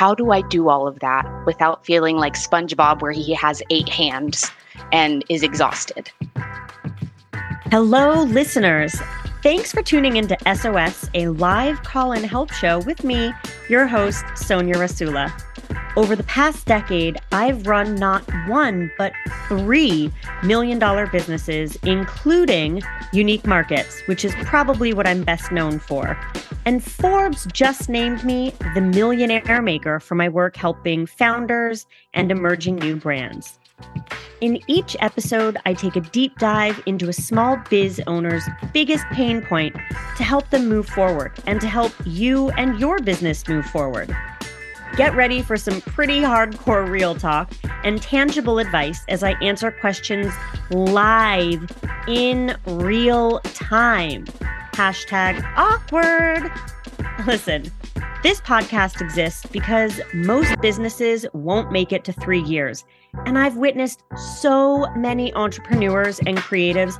how do I do all of that without feeling like SpongeBob, where he has eight hands and is exhausted? Hello, listeners. Thanks for tuning into SOS, a live call in help show with me, your host, Sonja Rasula. Over the past decade, I've run not one, but three million dollar businesses, including Unique Markets, which is probably what I'm best known for. And Forbes just named me the millionaire maker for my work helping founders and emerging new brands. In each episode, I take a deep dive into a small biz owner's biggest pain point to help them move forward and to help you and your business move forward. Get ready for some pretty hardcore real talk and tangible advice as I answer questions live in real time. Hashtag awkward. Listen, this podcast exists because most businesses won't make it to three years. And I've witnessed so many entrepreneurs and creatives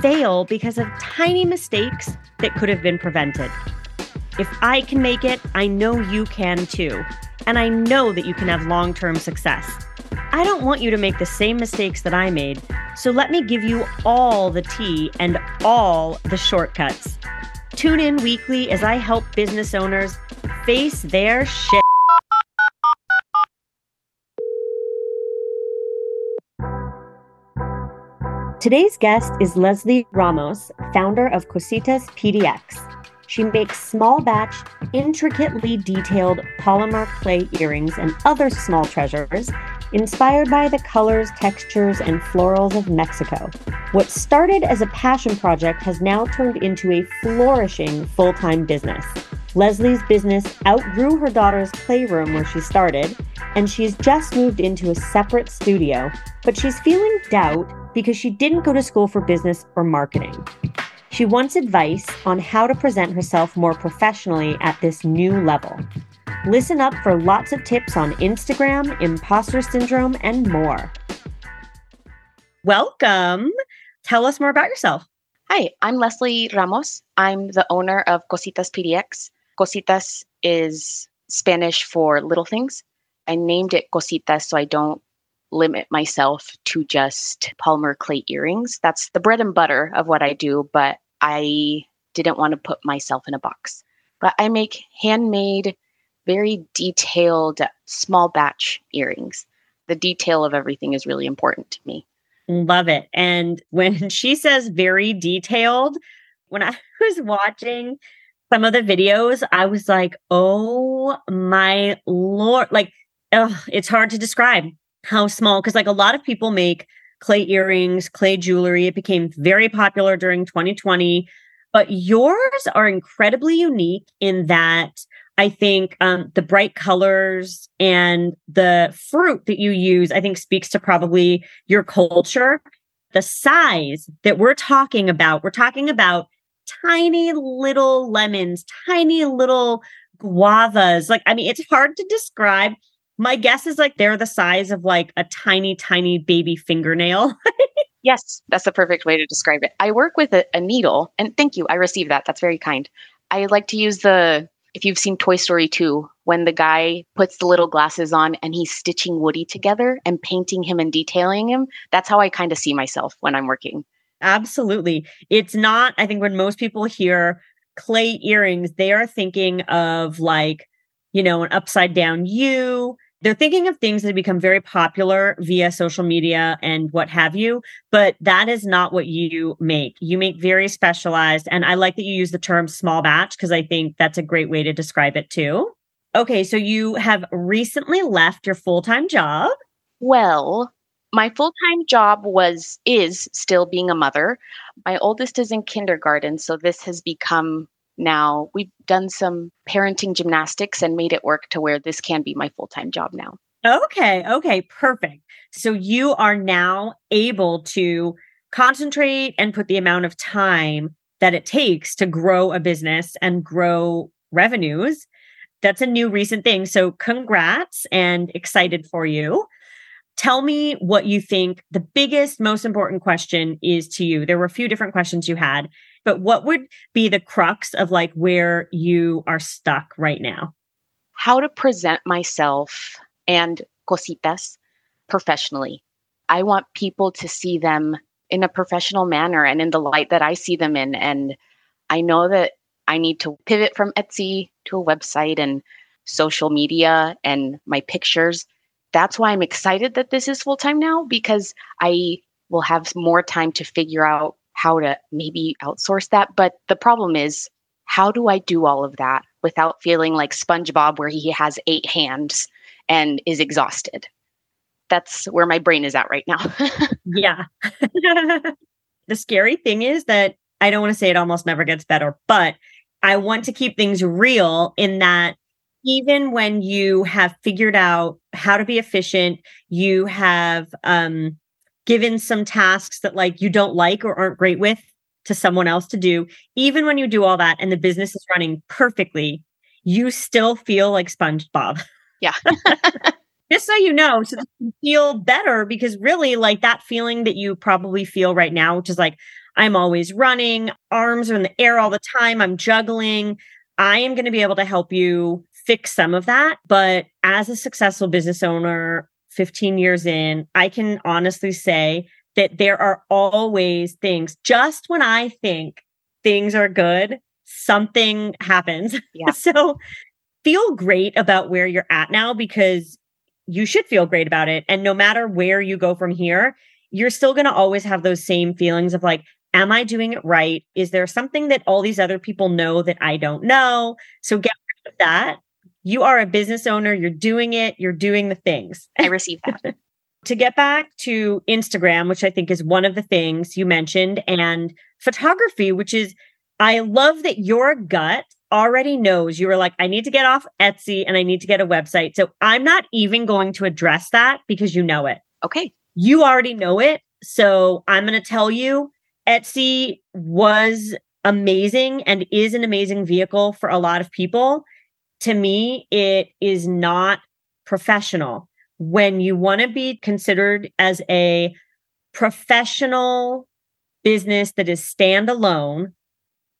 fail because of tiny mistakes that could have been prevented. If I can make it, I know you can too. And I know that you can have long term success. I don't want you to make the same mistakes that I made, so let me give you all the tea and all the shortcuts. Tune in weekly as I help business owners face their shit. Today's guest is Lesly Ramos, founder of Cositas PDX. She makes small batch, intricately detailed polymer clay earrings and other small treasures inspired by the colors, textures, and florals of Mexico. What started as a passion project has now turned into a flourishing full time business. Lesly's business outgrew her daughter's playroom where she started, and she's just moved into a separate studio, but she's feeling doubt because she didn't go to school for business or marketing. She wants advice on how to present herself more professionally at this new level. Listen up for lots of tips on Instagram, imposter syndrome, and more. Welcome. Tell us more about yourself. Hi, I'm Lesly Ramos. I'm the owner of Cositas PDX. Cositas is Spanish for little things. I named it Cositas so I don't limit myself to just polymer clay earrings. That's the bread and butter of what I do, but I didn't want to put myself in a box. But I make handmade, very detailed, small batch earrings. The detail of everything is really important to me. Love it. And when she says very detailed, when I was watching some of the videos, I was like, oh my lord. Like, ugh, it's hard to describe how small because like a lot of people make clay earrings, clay jewelry. It became very popular during 2020, but yours are incredibly unique in that I think um, the bright colors and the fruit that you use, I think speaks to probably your culture. The size that we're talking about, we're talking about tiny little lemons, tiny little guavas. Like, I mean, it's hard to describe my guess is like they're the size of like a tiny, tiny baby fingernail. yes, that's the perfect way to describe it. I work with a, a needle, and thank you. I received that. That's very kind. I like to use the, if you've seen Toy Story 2, when the guy puts the little glasses on and he's stitching Woody together and painting him and detailing him. That's how I kind of see myself when I'm working. Absolutely. It's not, I think when most people hear clay earrings, they are thinking of like, you know, an upside down U, they're thinking of things that become very popular via social media and what have you, but that is not what you make. You make very specialized. And I like that you use the term small batch because I think that's a great way to describe it too. Okay, so you have recently left your full time job. Well, my full time job was, is still being a mother. My oldest is in kindergarten. So this has become now. We've done some parenting gymnastics and made it work to where this can be my full time job now. Okay. Okay. Perfect. So you are now able to concentrate and put the amount of time that it takes to grow a business and grow revenues. That's a new recent thing. So congrats and excited for you. Tell me what you think the biggest, most important question is to you. There were a few different questions you had but what would be the crux of like where you are stuck right now? how to present myself and cositas professionally. I want people to see them in a professional manner and in the light that I see them in. And I know that I need to pivot from Etsy to a website and social media and my pictures. That's why I'm excited that this is full time now because I will have more time to figure out how to maybe outsource that. But the problem is, how do I do all of that without feeling like SpongeBob, where he has eight hands and is exhausted? That's where my brain is at right now. yeah. the scary thing is that I don't want to say it almost never gets better, but I want to keep things real in that even when you have figured out how to be efficient, you have um, given some tasks that like you don't like or aren't great with to someone else to do, even when you do all that and the business is running perfectly, you still feel like SpongeBob. Yeah. Just so you know, so you feel better because really like that feeling that you probably feel right now, which is like, I'm always running, arms are in the air all the time, I'm juggling. I am going to be able to help you fix some of that. But as a successful business owner, 15 years in, I can honestly say that there are always things, just when I think things are good, something happens. Yeah. so feel great about where you're at now because you should feel great about it. And no matter where you go from here, you're still going to always have those same feelings of like, am I doing it right? Is there something that all these other people know that I don't know? So get rid of that. You are a business owner. You're doing it. You're doing the things. I receive that. to get back to Instagram, which I think is one of the things you mentioned, and photography, which is, I love that your gut already knows you were like, I need to get off Etsy and I need to get a website. So I'm not even going to address that because you know it. Okay. You already know it. So I'm going to tell you Etsy was amazing and is an amazing vehicle for a lot of people. To me, it is not professional. When you want to be considered as a professional business that is standalone,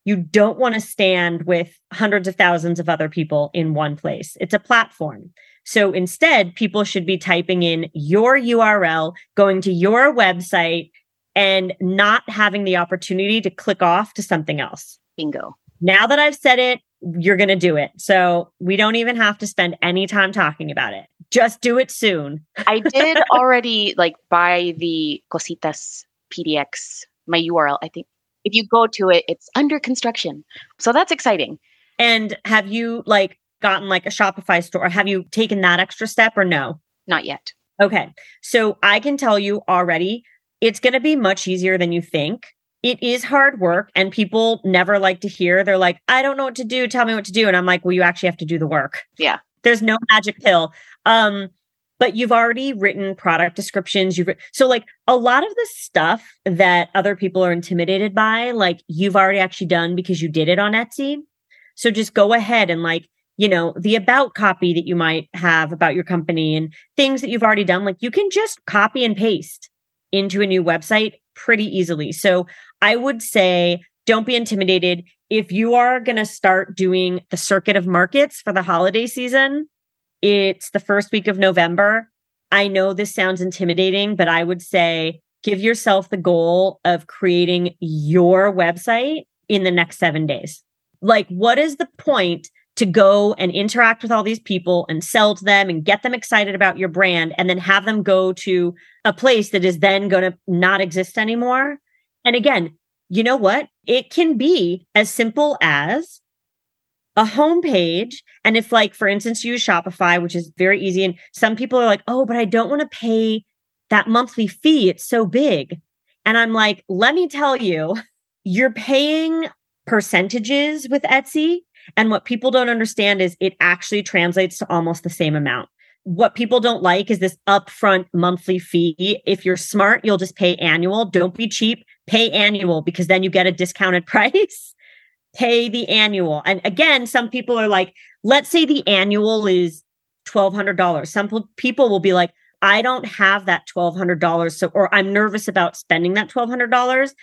you don't want to stand with hundreds of thousands of other people in one place. It's a platform. So instead, people should be typing in your URL, going to your website, and not having the opportunity to click off to something else. Bingo. Now that I've said it, you're going to do it. So we don't even have to spend any time talking about it. Just do it soon. I did already like buy the Cositas PDX, my URL. I think if you go to it, it's under construction. So that's exciting. And have you like gotten like a Shopify store? Have you taken that extra step or no? Not yet. Okay. So I can tell you already it's going to be much easier than you think. It is hard work and people never like to hear. They're like, I don't know what to do. Tell me what to do. And I'm like, well, you actually have to do the work. Yeah. There's no magic pill. Um, but you've already written product descriptions. You've so like a lot of the stuff that other people are intimidated by, like you've already actually done because you did it on Etsy. So just go ahead and like, you know, the about copy that you might have about your company and things that you've already done, like you can just copy and paste into a new website pretty easily. So I would say don't be intimidated. If you are going to start doing the circuit of markets for the holiday season, it's the first week of November. I know this sounds intimidating, but I would say give yourself the goal of creating your website in the next seven days. Like, what is the point to go and interact with all these people and sell to them and get them excited about your brand and then have them go to a place that is then going to not exist anymore. And again, you know what? It can be as simple as a homepage. And if, like, for instance, you use Shopify, which is very easy, and some people are like, oh, but I don't want to pay that monthly fee. It's so big. And I'm like, let me tell you, you're paying percentages with Etsy and what people don't understand is it actually translates to almost the same amount. What people don't like is this upfront monthly fee. If you're smart, you'll just pay annual. Don't be cheap, pay annual because then you get a discounted price. pay the annual. And again, some people are like, let's say the annual is $1,200. Some people will be like, I don't have that $1,200. So, or I'm nervous about spending that $1,200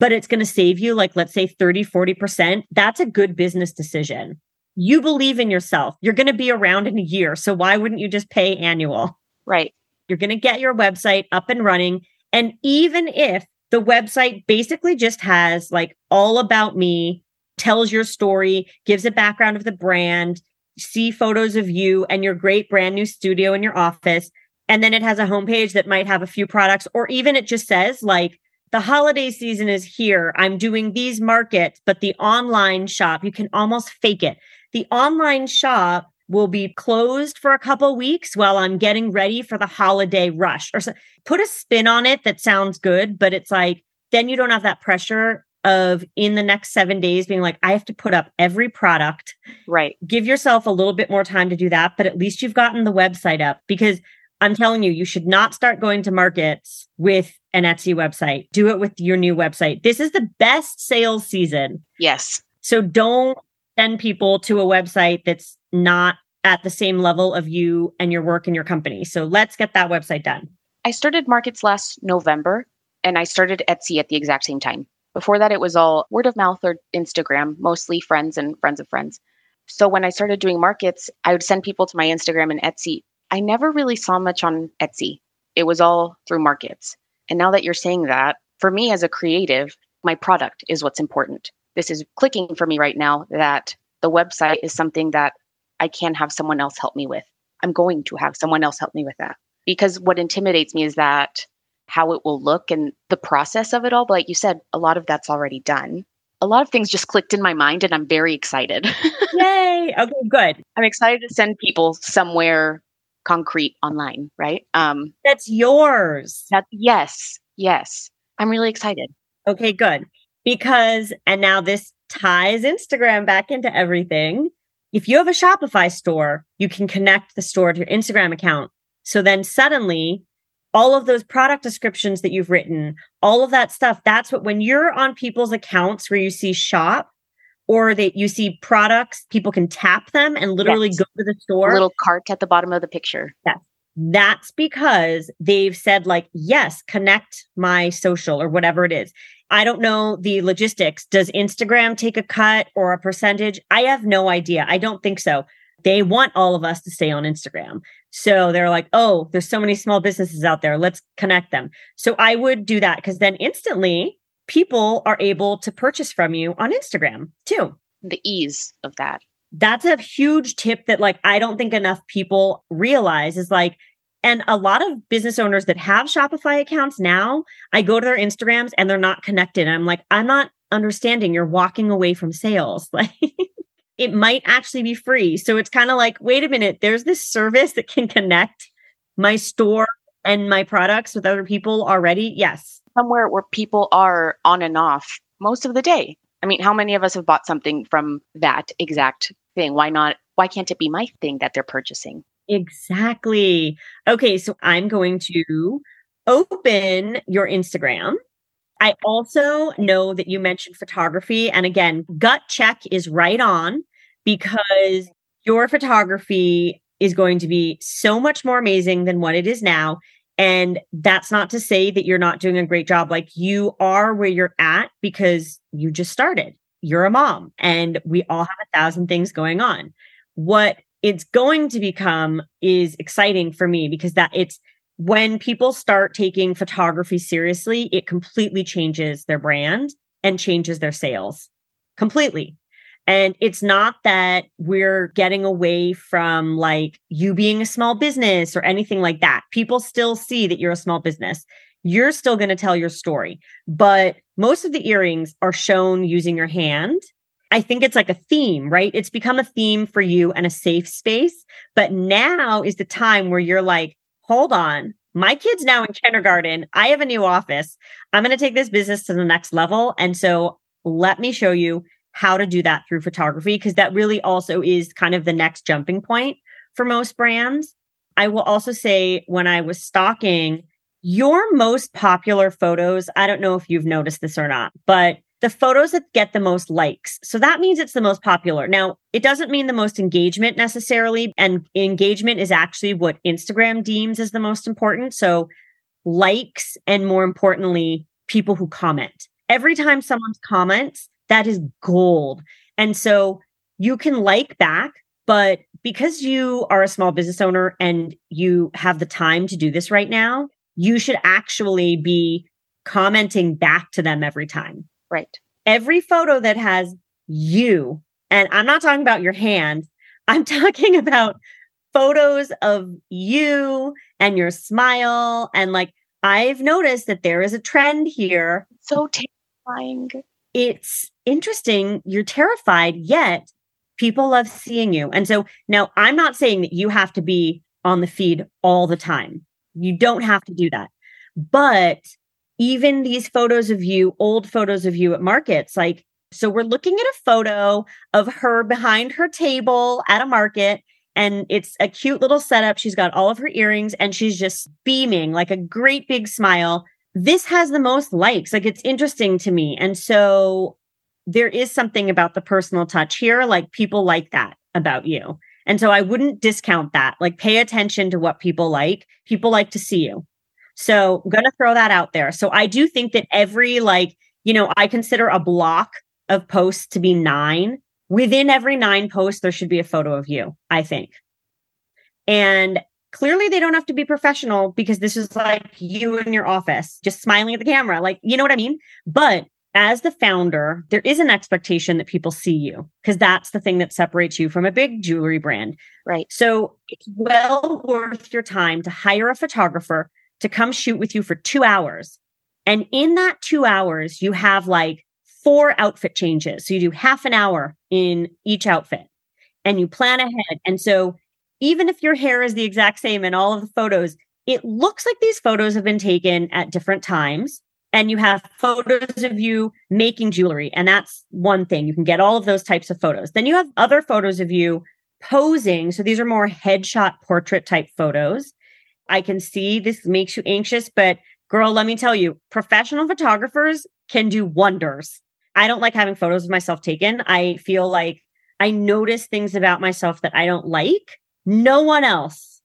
but it's going to save you like let's say 30 40% that's a good business decision you believe in yourself. You're going to be around in a year. So why wouldn't you just pay annual? Right. You're going to get your website up and running. And even if the website basically just has like all about me, tells your story, gives a background of the brand, see photos of you and your great brand new studio in your office. And then it has a homepage that might have a few products, or even it just says, like, the holiday season is here. I'm doing these markets, but the online shop, you can almost fake it. The online shop will be closed for a couple weeks while I'm getting ready for the holiday rush or so, put a spin on it that sounds good, but it's like, then you don't have that pressure of in the next seven days being like, I have to put up every product. Right. Give yourself a little bit more time to do that, but at least you've gotten the website up because I'm telling you, you should not start going to markets with an Etsy website. Do it with your new website. This is the best sales season. Yes. So don't send people to a website that's not at the same level of you and your work and your company. So let's get that website done. I started markets last November and I started Etsy at the exact same time. Before that, it was all word of mouth or Instagram, mostly friends and friends of friends. So when I started doing markets, I would send people to my Instagram and Etsy I never really saw much on Etsy. It was all through markets. And now that you're saying that, for me as a creative, my product is what's important. This is clicking for me right now that the website is something that I can have someone else help me with. I'm going to have someone else help me with that. Because what intimidates me is that how it will look and the process of it all. But like you said, a lot of that's already done. A lot of things just clicked in my mind and I'm very excited. Yay. Okay, good. I'm excited to send people somewhere concrete online, right? Um, That's yours. That yes, yes. I'm really excited. Okay, good. Because and now this ties Instagram back into everything. If you have a Shopify store, you can connect the store to your Instagram account. So then suddenly all of those product descriptions that you've written, all of that stuff, that's what when you're on people's accounts where you see shop, or that you see products, people can tap them and literally yes. go to the store. A little cart at the bottom of the picture. Yes. That's because they've said, like, yes, connect my social or whatever it is. I don't know the logistics. Does Instagram take a cut or a percentage? I have no idea. I don't think so. They want all of us to stay on Instagram. So they're like, oh, there's so many small businesses out there. Let's connect them. So I would do that because then instantly people are able to purchase from you on Instagram too. The ease of that. That's a huge tip that like I don't think enough people realize is like and a lot of business owners that have Shopify accounts now, I go to their Instagrams and they're not connected. I'm like, I'm not understanding. You're walking away from sales. Like it might actually be free. So it's kind of like, wait a minute, there's this service that can connect my store and my products with other people already. Yes, somewhere where people are on and off most of the day. I mean, how many of us have bought something from that exact thing? Why not? Why can't it be my thing that they're purchasing? Exactly. Okay, so I'm going to open your Instagram. I also know that you mentioned photography. And again, gut check is right on because your photography is going to be so much more amazing than what it is now. And that's not to say that you're not doing a great job. Like you are where you're at because you just started. You're a mom and we all have a thousand things going on. What it's going to become is exciting for me because that it's when people start taking photography seriously, it completely changes their brand and changes their sales completely. And it's not that we're getting away from like you being a small business or anything like that. People still see that you're a small business. You're still going to tell your story, but most of the earrings are shown using your hand. I think it's like a theme, right? It's become a theme for you and a safe space. But now is the time where you're like, hold on, my kid's now in kindergarten. I have a new office. I'm going to take this business to the next level. And so let me show you how to do that through photography because that really also is kind of the next jumping point for most brands. I will also say when I was stalking your most popular photos, I don't know if you've noticed this or not, but the photos that get the most likes. So that means it's the most popular. Now, it doesn't mean the most engagement necessarily. And engagement is actually what Instagram deems as the most important. So likes and more importantly, people who comment. Every time someone comments, that is gold. And so you can like back, but because you are a small business owner and you have the time to do this right now, you should actually be commenting back to them every time. Right. Every photo that has you, and I'm not talking about your hand, I'm talking about photos of you and your smile. And like, I've noticed that there is a trend here. So terrifying. It's interesting. You're terrified, yet people love seeing you. And so now I'm not saying that you have to be on the feed all the time. You don't have to do that. But even these photos of you, old photos of you at markets, like, so we're looking at a photo of her behind her table at a market and it's a cute little setup. She's got all of her earrings and she's just beaming like a great big smile. This has the most likes. Like it's interesting to me. And so there is something about the personal touch here. Like people like that about you. And so I wouldn't discount that. Like pay attention to what people like. People like to see you. So I'm going to throw that out there. So I do think that every like, you know, I consider a block of posts to be nine within every nine posts, there should be a photo of you, I think. And clearly they don't have to be professional because this is like you in your office, just smiling at the camera. Like, you know what I mean? But as the founder, there is an expectation that people see you because that's the thing that separates you from a big jewelry brand. Right. So it's well worth your time to hire a photographer to come shoot with you for two hours. And in that two hours, you have like four outfit changes. So you do half an hour in each outfit and you plan ahead. And so even if your hair is the exact same in all of the photos, it looks like these photos have been taken at different times. And you have photos of you making jewelry. And that's one thing. You can get all of those types of photos. Then you have other photos of you posing. So these are more headshot portrait type photos. I can see this makes you anxious, but girl, let me tell you, professional photographers can do wonders I don't like having photos of myself taken. I feel like I notice things about myself that I don't like. No one else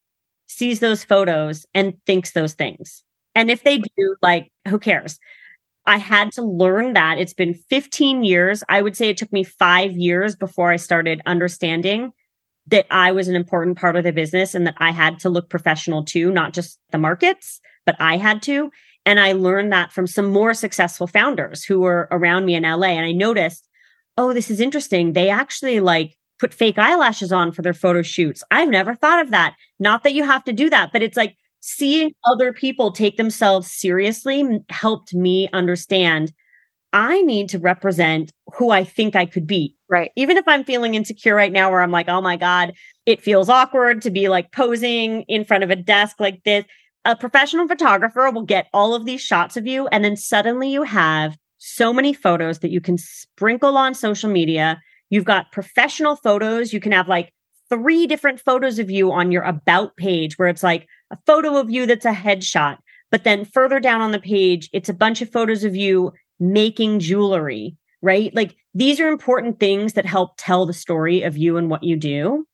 sees those photos and thinks those things. And if they do, like, who cares? I had to learn that. It's been 15 years. I would say it took me five years before I started understanding that I was an important part of the business and that I had to look professional too, not just the markets, but I had to. And I learned that from some more successful founders who were around me in LA. And I noticed, oh, this is interesting. They actually like put fake eyelashes on for their photo shoots. I've never thought of that. Not that you have to do that, but it's like seeing other people take themselves seriously helped me understand I need to represent who I think I could be. Right. Even if I'm feeling insecure right now, where I'm like, oh my God, it feels awkward to be like posing in front of a desk like this a professional photographer will get all of these shots of you. And then suddenly you have so many photos that you can sprinkle on social media. You've got professional photos. You can have like three different photos of you on your about page where it's like a photo of you that's a headshot. But then further down on the page, it's a bunch of photos of you making jewelry, right? Like these are important things that help tell the story of you and what you do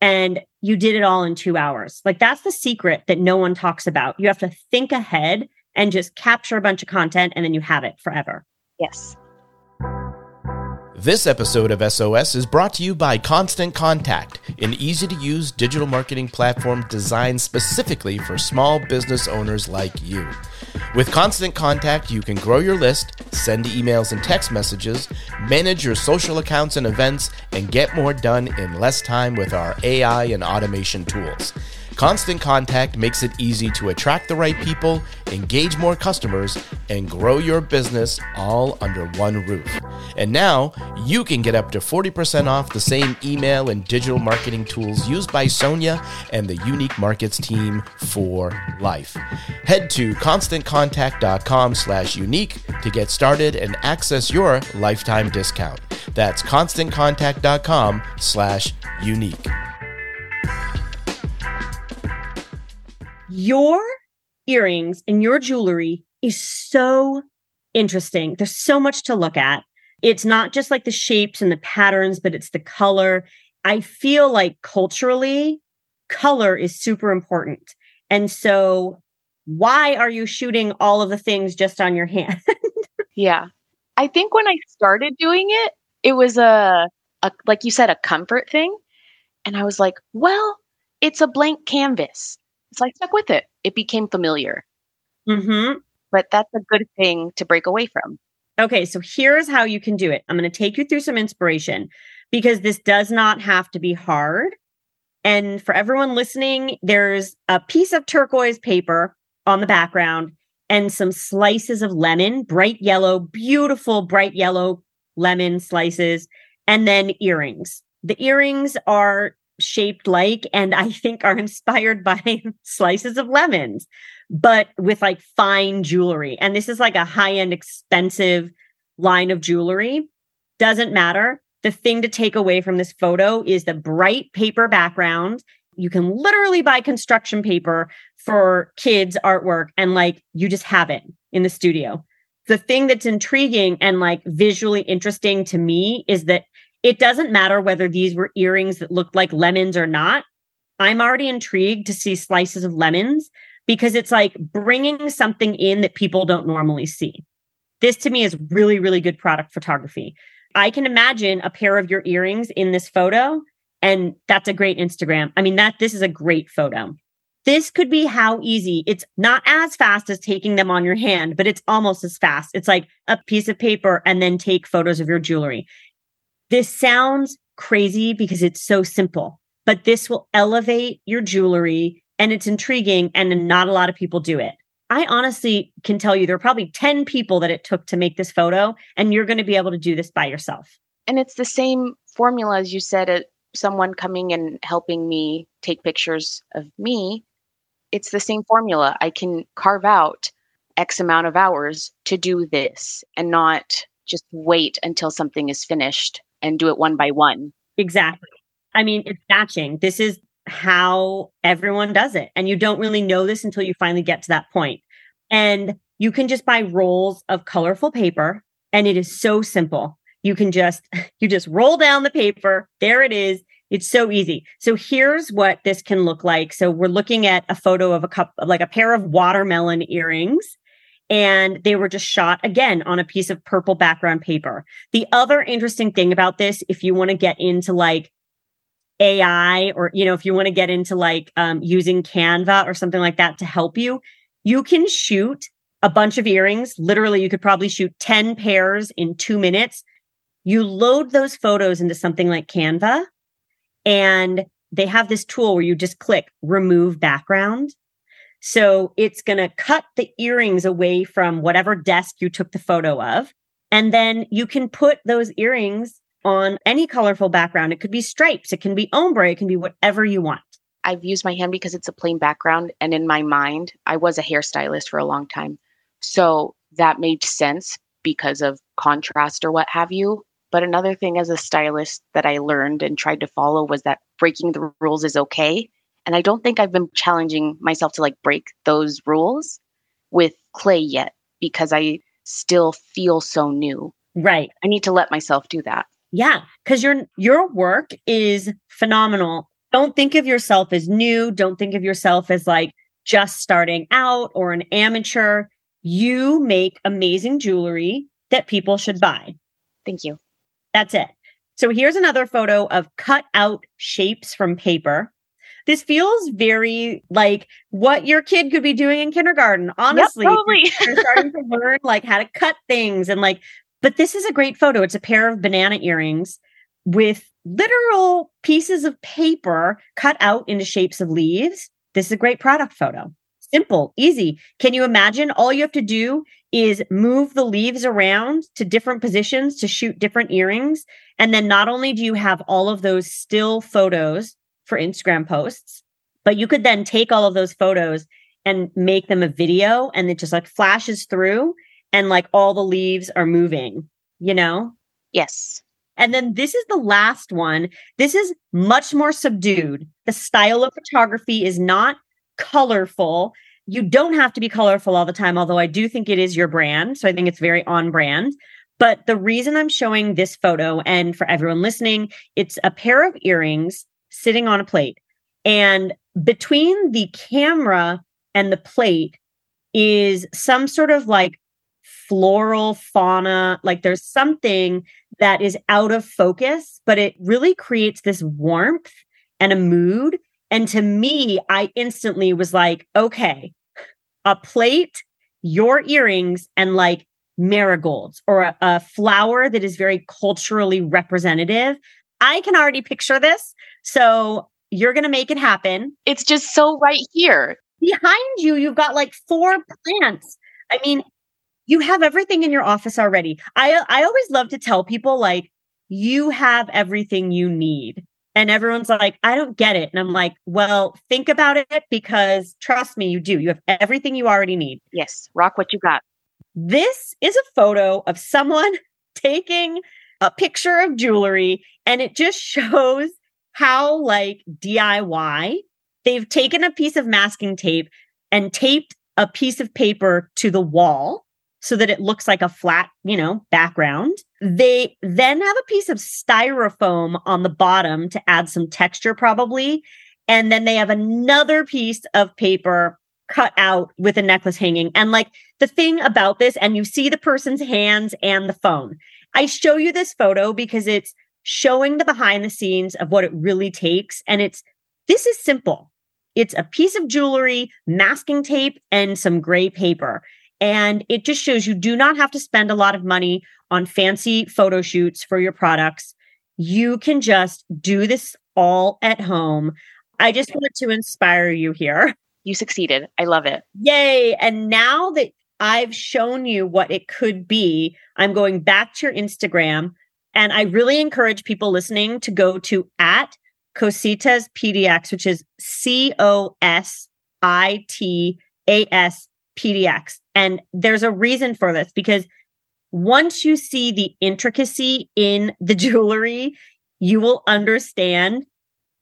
and you did it all in two hours. Like that's the secret that no one talks about. You have to think ahead and just capture a bunch of content and then you have it forever. Yes. This episode of SOS is brought to you by Constant Contact, an easy to use digital marketing platform designed specifically for small business owners like you. With Constant Contact, you can grow your list, send emails and text messages, manage your social accounts and events, and get more done in less time with our AI and automation tools. Constant Contact makes it easy to attract the right people, engage more customers, and grow your business all under one roof. And now you can get up to 40% off the same email and digital marketing tools used by Sonja and the Unique Markets team for life. Head to constantcontact.com slash unique to get started and access your lifetime discount. That's constantcontact.com slash unique. Your earrings and your jewelry is so interesting. There's so much to look at. It's not just like the shapes and the patterns, but it's the color. I feel like culturally, color is super important. And so, why are you shooting all of the things just on your hand? yeah. I think when I started doing it, it was a a, like you said, a comfort thing. And I was like, well, it's a blank canvas. So I stuck with it. It became familiar. Mm-hmm. But that's a good thing to break away from. Okay, so here's how you can do it. I'm going to take you through some inspiration because this does not have to be hard. And for everyone listening, there's a piece of turquoise paper on the background and some slices of lemon, bright yellow, beautiful bright yellow lemon slices, and then earrings. The earrings are shaped like and I think are inspired by slices of lemons, but with like fine jewelry. And this is like a high end, expensive line of jewelry. Doesn't matter. The thing to take away from this photo is the bright paper background. You can literally buy construction paper for kids' artwork and like you just have it in the studio. The thing that's intriguing and like visually interesting to me is that it doesn't matter whether these were earrings that looked like lemons or not. I'm already intrigued to see slices of lemons because it's like bringing something in that people don't normally see. This to me is really, really good product photography. I can imagine a pair of your earrings in this photo, and that's a great Instagram. I mean, that this is a great photo. This could be how easy. It's not as fast as taking them on your hand, but it's almost as fast. It's like a piece of paper and then take photos of your jewelry. This sounds crazy because it's so simple, but this will elevate your jewelry and it's intriguing and not a lot of people do it. I honestly can tell you there are probably 10 people that it took to make this photo and you're going to be able to do this by yourself. And it's the same formula as you said it someone coming and helping me take pictures of me. It's the same formula. I can carve out X amount of hours to do this and not just wait until something is finished and do it one by one. Exactly. I mean, it's batching. This is how everyone does it. And you don't really know this until you finally get to that point. And you can just buy rolls of colorful paper and it is so simple. You can just you just roll down the paper. There it is. It's so easy. So here's what this can look like. So we're looking at a photo of a cup like a pair of watermelon earrings and they were just shot again on a piece of purple background paper. The other interesting thing about this if you want to get into like AI or, you know, if you want to get into like um, using Canva or something like that to help you, you can shoot a bunch of earrings. Literally, you could probably shoot 10 pairs in two minutes. You load those photos into something like Canva, and they have this tool where you just click remove background. So it's going to cut the earrings away from whatever desk you took the photo of. And then you can put those earrings on any colorful background. It could be stripes, it can be ombre, it can be whatever you want. I've used my hand because it's a plain background. And in my mind, I was a hairstylist for a long time. So that made sense because of contrast or what have you. But another thing as a stylist that I learned and tried to follow was that breaking the rules is okay. And I don't think I've been challenging myself to like break those rules with clay yet because I still feel so new. Right. I need to let myself do that. Yeah, cuz your your work is phenomenal. Don't think of yourself as new, don't think of yourself as like just starting out or an amateur. You make amazing jewelry that people should buy. Thank you. That's it. So here's another photo of cut out shapes from paper. This feels very like what your kid could be doing in kindergarten. Honestly, yep, probably. they're starting to learn like how to cut things and like but this is a great photo. It's a pair of banana earrings with literal pieces of paper cut out into shapes of leaves. This is a great product photo. Simple, easy. Can you imagine? All you have to do is move the leaves around to different positions to shoot different earrings. And then not only do you have all of those still photos for Instagram posts, but you could then take all of those photos and make them a video and it just like flashes through and like all the leaves are moving, you know? Yes. And then this is the last one. This is much more subdued. The style of photography is not colorful. You don't have to be colorful all the time, although I do think it is your brand. So I think it's very on brand. But the reason I'm showing this photo, and for everyone listening, it's a pair of earrings sitting on a plate. And between the camera and the plate is some sort of like floral fauna. Like there's something that is out of focus, but it really creates this warmth and a mood. And to me, I instantly was like, okay, a plate, your earrings, and like marigolds or a, a flower that is very culturally representative. I can already picture this. So you're going to make it happen. It's just so right here. Behind you, you've got like four plants. I mean, you have everything in your office already. I I always love to tell people like you have everything you need. And everyone's like, I don't get it. And I'm like, well, think about it because trust me, you do. You have everything you already need. Yes, rock what you got. This is a photo of someone taking a picture of jewelry and it just shows how like DIY they've taken a piece of masking tape and taped a piece of paper to the wall so that it looks like a flat, you know, background. They then have a piece of styrofoam on the bottom to add some texture, probably. And then they have another piece of paper cut out with a necklace hanging. And like the thing about this, and you see the person's hands and the phone. I show you this photo because it's showing the behind the scenes of what it really takes. And it's this is simple. It's a piece of jewelry, masking tape, and some gray paper. And it just shows you do not have to spend a lot of money on fancy photo shoots for your products. You can just do this all at home. I just wanted to inspire you here. You succeeded. I love it. Yay. And now that I've shown you what it could be, I'm going back to your Instagram and I really encourage people listening to go to at Cositas PDX, which is C O S I T A S PDX. And there's a reason for this because once you see the intricacy in the jewelry, you will understand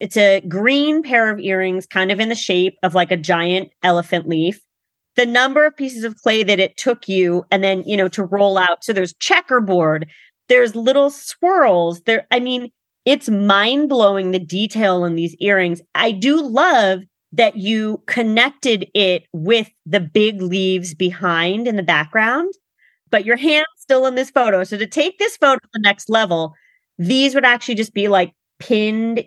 it's a green pair of earrings, kind of in the shape of like a giant elephant leaf. The number of pieces of clay that it took you, and then, you know, to roll out. So there's checkerboard, there's little swirls. There i mean it's mind blowing the detail in these earrings. I do love that you connected it with the big leaves behind in the background but your hand's still in this photo. So to take this photo to the next level these would actually just be like pinned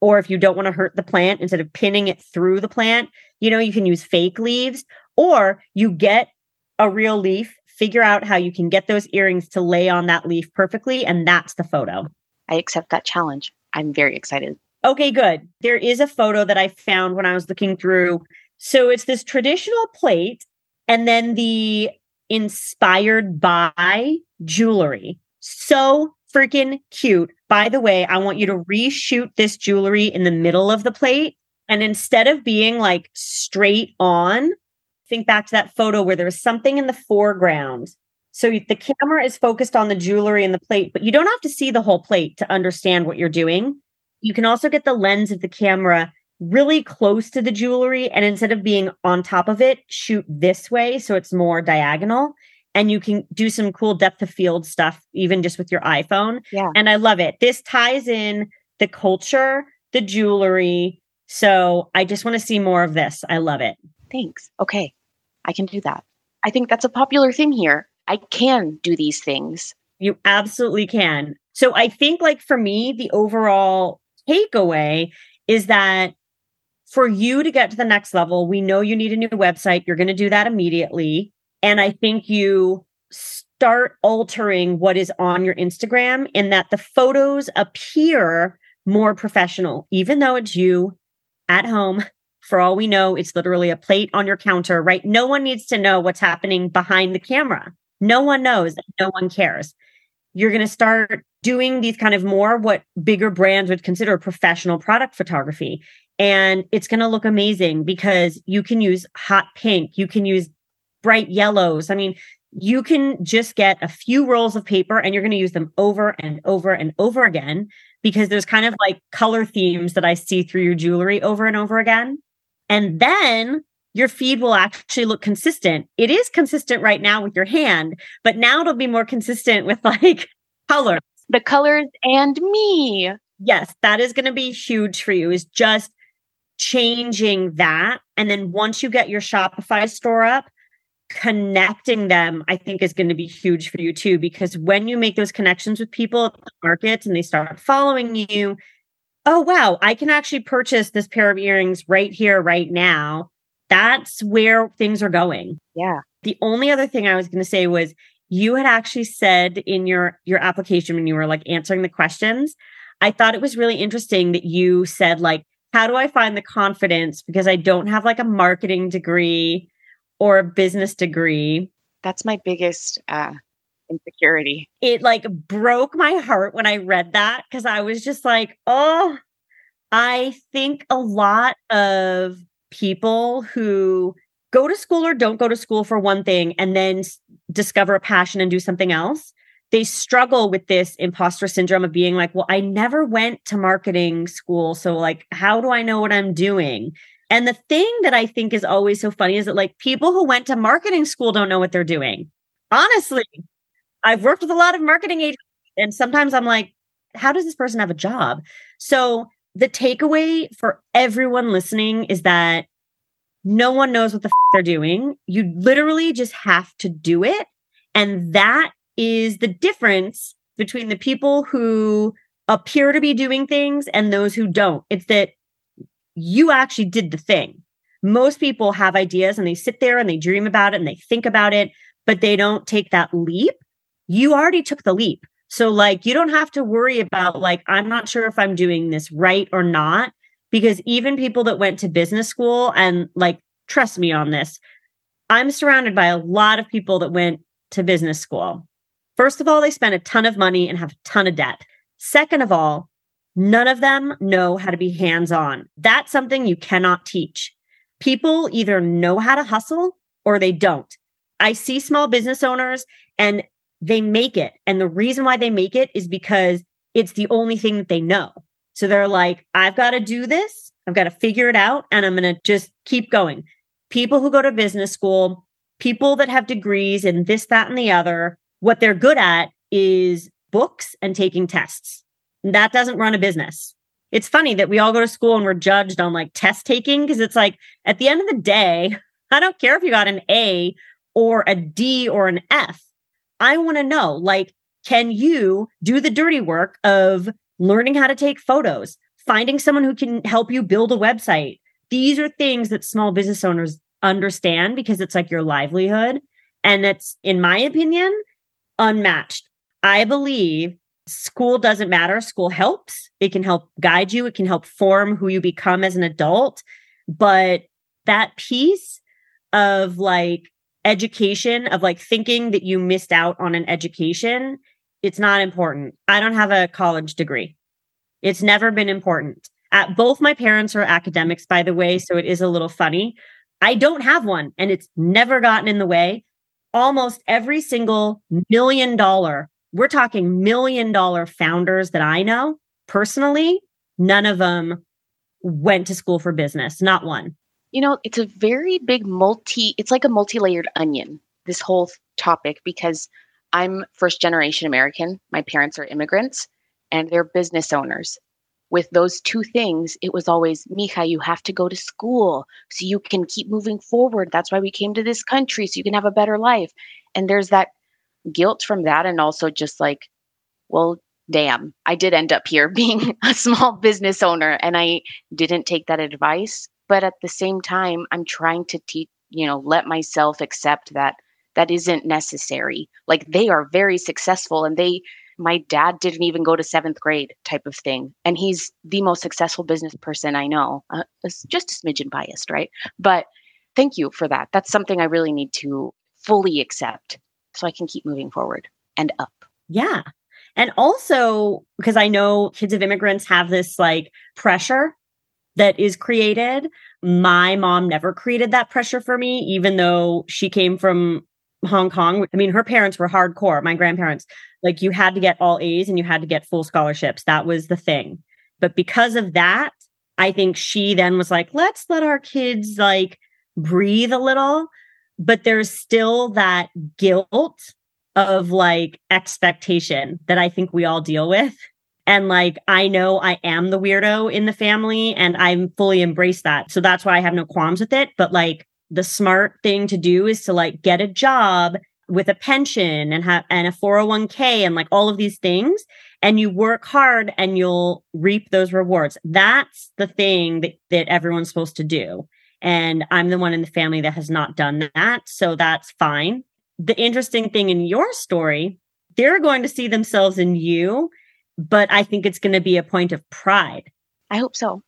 or if you don't want to hurt the plant instead of pinning it through the plant you know you can use fake leaves or you get a real leaf figure out how you can get those earrings to lay on that leaf perfectly. And that's the photo. I accept that challenge. I'm very excited. Okay, good. There is a photo that I found when I was looking through. So it's this traditional plate and then the inspired by jewelry. So freaking cute. By the way, I want you to reshoot this jewelry in the middle of the plate. And instead of being like straight on, think back to that photo where there was something in the foreground. So the camera is focused on the jewelry and the plate, but you don't have to see the whole plate to understand what you're doing. You can also get the lens of the camera really close to the jewelry. And instead of being on top of it, shoot this way. So it's more diagonal. And you can do some cool depth of field stuff, even just with your iPhone. Yeah. And I love it. This ties in the culture, the jewelry. So I just want to see more of this. I love it. Thanks. Okay. I can do that. I think that's a popular thing here. I can do these things. You absolutely can. So I think, like, for me, the overall takeaway is that for you to get to the next level, we know you need a new website. You're going to do that immediately. And I think you start altering what is on your Instagram in that the photos appear more professional, even though it's you at home for all we know, it's literally a plate on your counter, right? No one needs to know what's happening behind the camera. No one knows. No one cares. You're going to start doing these kind of more what bigger brands would consider professional product photography. And it's going to look amazing because you can use hot pink, you can use bright yellows. I mean, you can just get a few rolls of paper and you're going to use them over and over and over again because there's kind of like color themes that I see through your jewelry over and over again. And then your feed will actually look consistent. It is consistent right now with your hand, but now it'll be more consistent with like colors. The colors and me. Yes, that is going to be huge for you is just changing that. And then once you get your Shopify store up, connecting them, I think, is going to be huge for you too. Because when you make those connections with people at the markets and they start following you, oh, wow, I can actually purchase this pair of earrings right here, right now. That's where things are going. Yeah. The only other thing I was going to say was you had actually said in your your application when you were like answering the questions, I thought it was really interesting that you said like how do I find the confidence because I don't have like a marketing degree or a business degree. That's my biggest uh, insecurity. It like broke my heart when I read that because I was just like, oh, I think a lot of people who go to school or don't go to school for one thing and then discover a passion and do something else they struggle with this imposter syndrome of being like, well, I never went to marketing school. So, like, how do I know what I'm doing? And the thing that I think is always so funny is that, like, people who went to marketing school don't know what they're doing. Honestly, I've worked with a lot of marketing agents, and sometimes I'm like, how does this person have a job? So, the takeaway for everyone listening is that no one knows what the f- they're doing. You literally just have to do it. And that is the difference between the people who appear to be doing things and those who don't. It's that you actually did the thing. Most people have ideas and they sit there and they dream about it and they think about it, but they don't take that leap. You already took the leap. So, like, you don't have to worry about, like, I'm not sure if I'm doing this right or not, because even people that went to business school and, like, trust me on this, I'm surrounded by a lot of people that went to business school First of all, they spend a ton of money and have a ton of debt. Second of all, none of them know how to be hands on. That's something you cannot teach. People either know how to hustle or they don't. I see small business owners and they make it. And the reason why they make it is because it's the only thing that they know. So they're like, I've got to do this. I've got to figure it out and I'm going to just keep going. People who go to business school, people that have degrees in this, that, and the other, what they're good at is books and taking tests. And That doesn't run a business. It's funny that we all go to school and we're judged on like test taking because it's like at the end of the day, I don't care if you got an A or a D or an F. I want to know like, can you do the dirty work of learning how to take photos, finding someone who can help you build a website? These are things that small business owners understand because it's like your livelihood. And it's, in my opinion, unmatched. I believe school doesn't matter. School helps. It can help guide you, it can help form who you become as an adult. But that piece of like education, of like thinking that you missed out on an education, it's not important. I don't have a college degree. It's never been important. At both my parents are academics, by the way, so it is a little funny. I don't have one and it's never gotten in the way almost every single million dollar, we're talking million dollar founders that I know personally, none of them went to school for business, not one. You know, it's a very big multi, it's like a multi layered onion, this whole topic, because I'm first generation American. My parents are immigrants and they're business owners with those two things, it was always, Mija, you have to go to school so you can keep moving forward. That's why we came to this country so you can have a better life. And there's that guilt from that. And also just like, well, damn, I did end up here being a small business owner and I didn't take that advice. But at the same time, I'm trying to teach, you know, let myself accept that that isn't necessary. Like they are very successful and they my dad didn't even go to seventh grade type of thing and he's the most successful business person i know uh, just a smidgen biased right? But thank you for that. That's something i really need to fully accept so i can keep moving forward and up. Yeah. And also because i know kids of immigrants have this like pressure that is created my mom never created that pressure for me even though she came from Hong Kong. I mean, her parents were hardcore, my grandparents. Like you had to get all A's and you had to get full scholarships. That was the thing. But because of that, I think she then was like, let's let our kids like breathe a little. But there's still that guilt of like expectation that I think we all deal with. And like, I know I am the weirdo in the family and I'm fully embraced that. So that's why I have no qualms with it. But like, the smart thing to do is to like get a job with a pension and have and a 401k and like all of these things and you work hard and you'll reap those rewards. That's the thing that, that everyone's supposed to do. And I'm the one in the family that has not done that. So that's fine. The interesting thing in your story, they're going to see themselves in you, but I think it's going to be a point of pride. I hope so.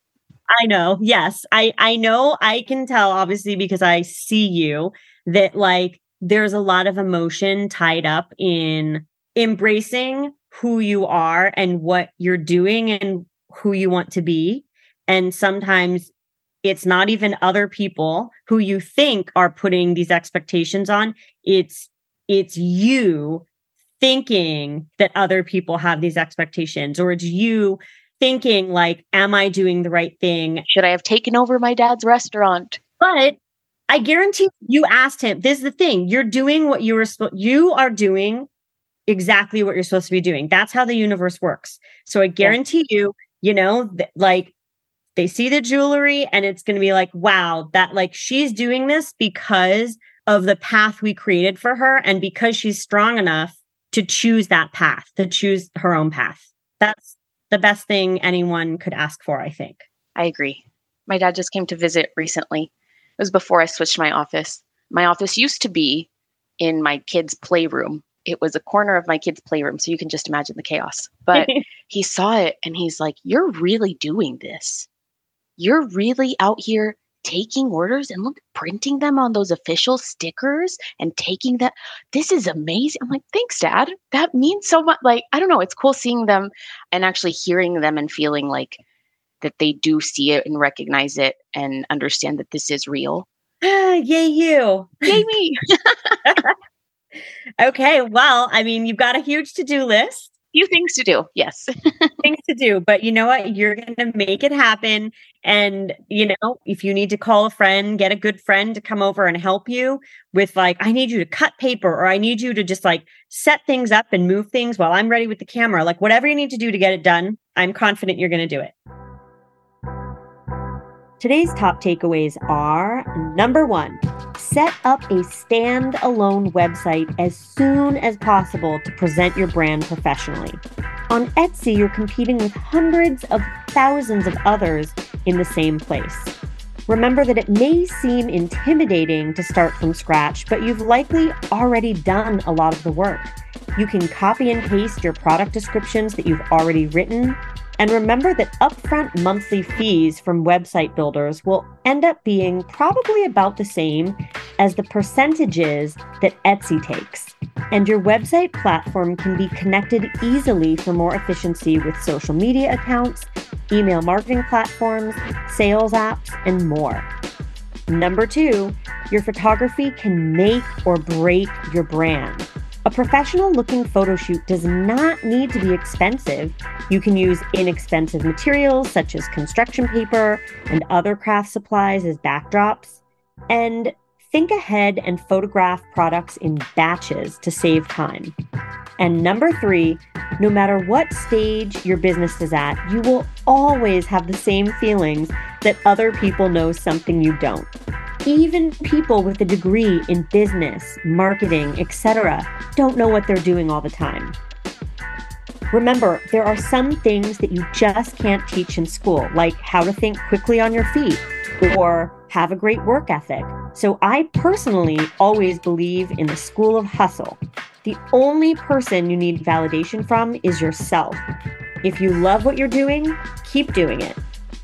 I know. Yes. I I know I can tell obviously because I see you that like there's a lot of emotion tied up in embracing who you are and what you're doing and who you want to be. And sometimes it's not even other people who you think are putting these expectations on. It's it's you thinking that other people have these expectations or it's you thinking like am I doing the right thing? Should I have taken over my dad's restaurant? But I guarantee you asked him. This is the thing. You're doing what you were supposed you are doing exactly what you're supposed to be doing. That's how the universe works. So I guarantee yeah. you, you know, th- like they see the jewelry and it's going to be like, wow, that like she's doing this because of the path we created for her and because she's strong enough to choose that path, to choose her own path. That's the best thing anyone could ask for, I think. I agree. My dad just came to visit recently. It was before I switched my office. My office used to be in my kids' playroom it was a corner of my kids' playroom. So you can just imagine the chaos. But he saw it and he's like, You're really doing this. You're really out here taking orders and look printing them on those official stickers and taking that this is amazing i'm like thanks dad that means so much like i don't know it's cool seeing them and actually hearing them and feeling like that they do see it and recognize it and understand that this is real ah, yay you yay me okay. Well, I mean, you've got a huge to do list. Few things to do. Yes. things to do. But you know what? You're going to make it happen. And, you know, if you need to call a friend, get a good friend to come over and help you with, like, I need you to cut paper or I need you to just like set things up and move things while I'm ready with the camera, like, whatever you need to do to get it done, I'm confident you're going to do it. Today's top takeaways are number one, set up a standalone website as soon as possible to present your brand professionally. On Etsy, you're competing with hundreds of thousands of others in the same place. Remember that it may seem intimidating to start from scratch, but you've likely already done a lot of the work. You can copy and paste your product descriptions that you've already written and remember that upfront monthly fees from website builders will end up being probably about the same as the percentages that Etsy takes. And your website platform can be connected easily for more efficiency with social media accounts, email marketing platforms, sales apps, and more. Number two, your photography can make or break your brand. A professional looking photo shoot does not need to be expensive. You can use inexpensive materials such as construction paper and other craft supplies as backdrops. And think ahead and photograph products in batches to save time. And number three, no matter what stage your business is at, you will always have the same feelings that other people know something you don't. Even people with a degree in business, marketing, etc., don't know what they're doing all the time. Remember, there are some things that you just can't teach in school, like how to think quickly on your feet or have a great work ethic. So I personally always believe in the school of hustle. The only person you need validation from is yourself. If you love what you're doing, keep doing it.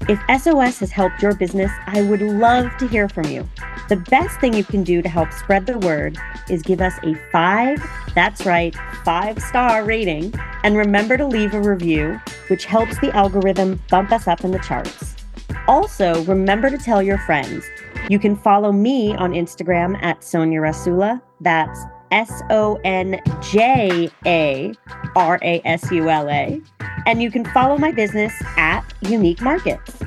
If SOS has helped your business, I would love to hear from you. The best thing you can do to help spread the word is give us a five, that's right, five star rating, and remember to leave a review, which helps the algorithm bump us up in the charts. Also, remember to tell your friends. You can follow me on Instagram at Sonja Rasula. That's S O N J A R A S U L A. And you can follow my business at Unique Markets.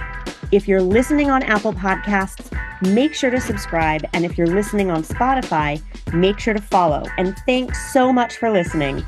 If you're listening on Apple Podcasts, make sure to subscribe. And if you're listening on Spotify, make sure to follow. And thanks so much for listening.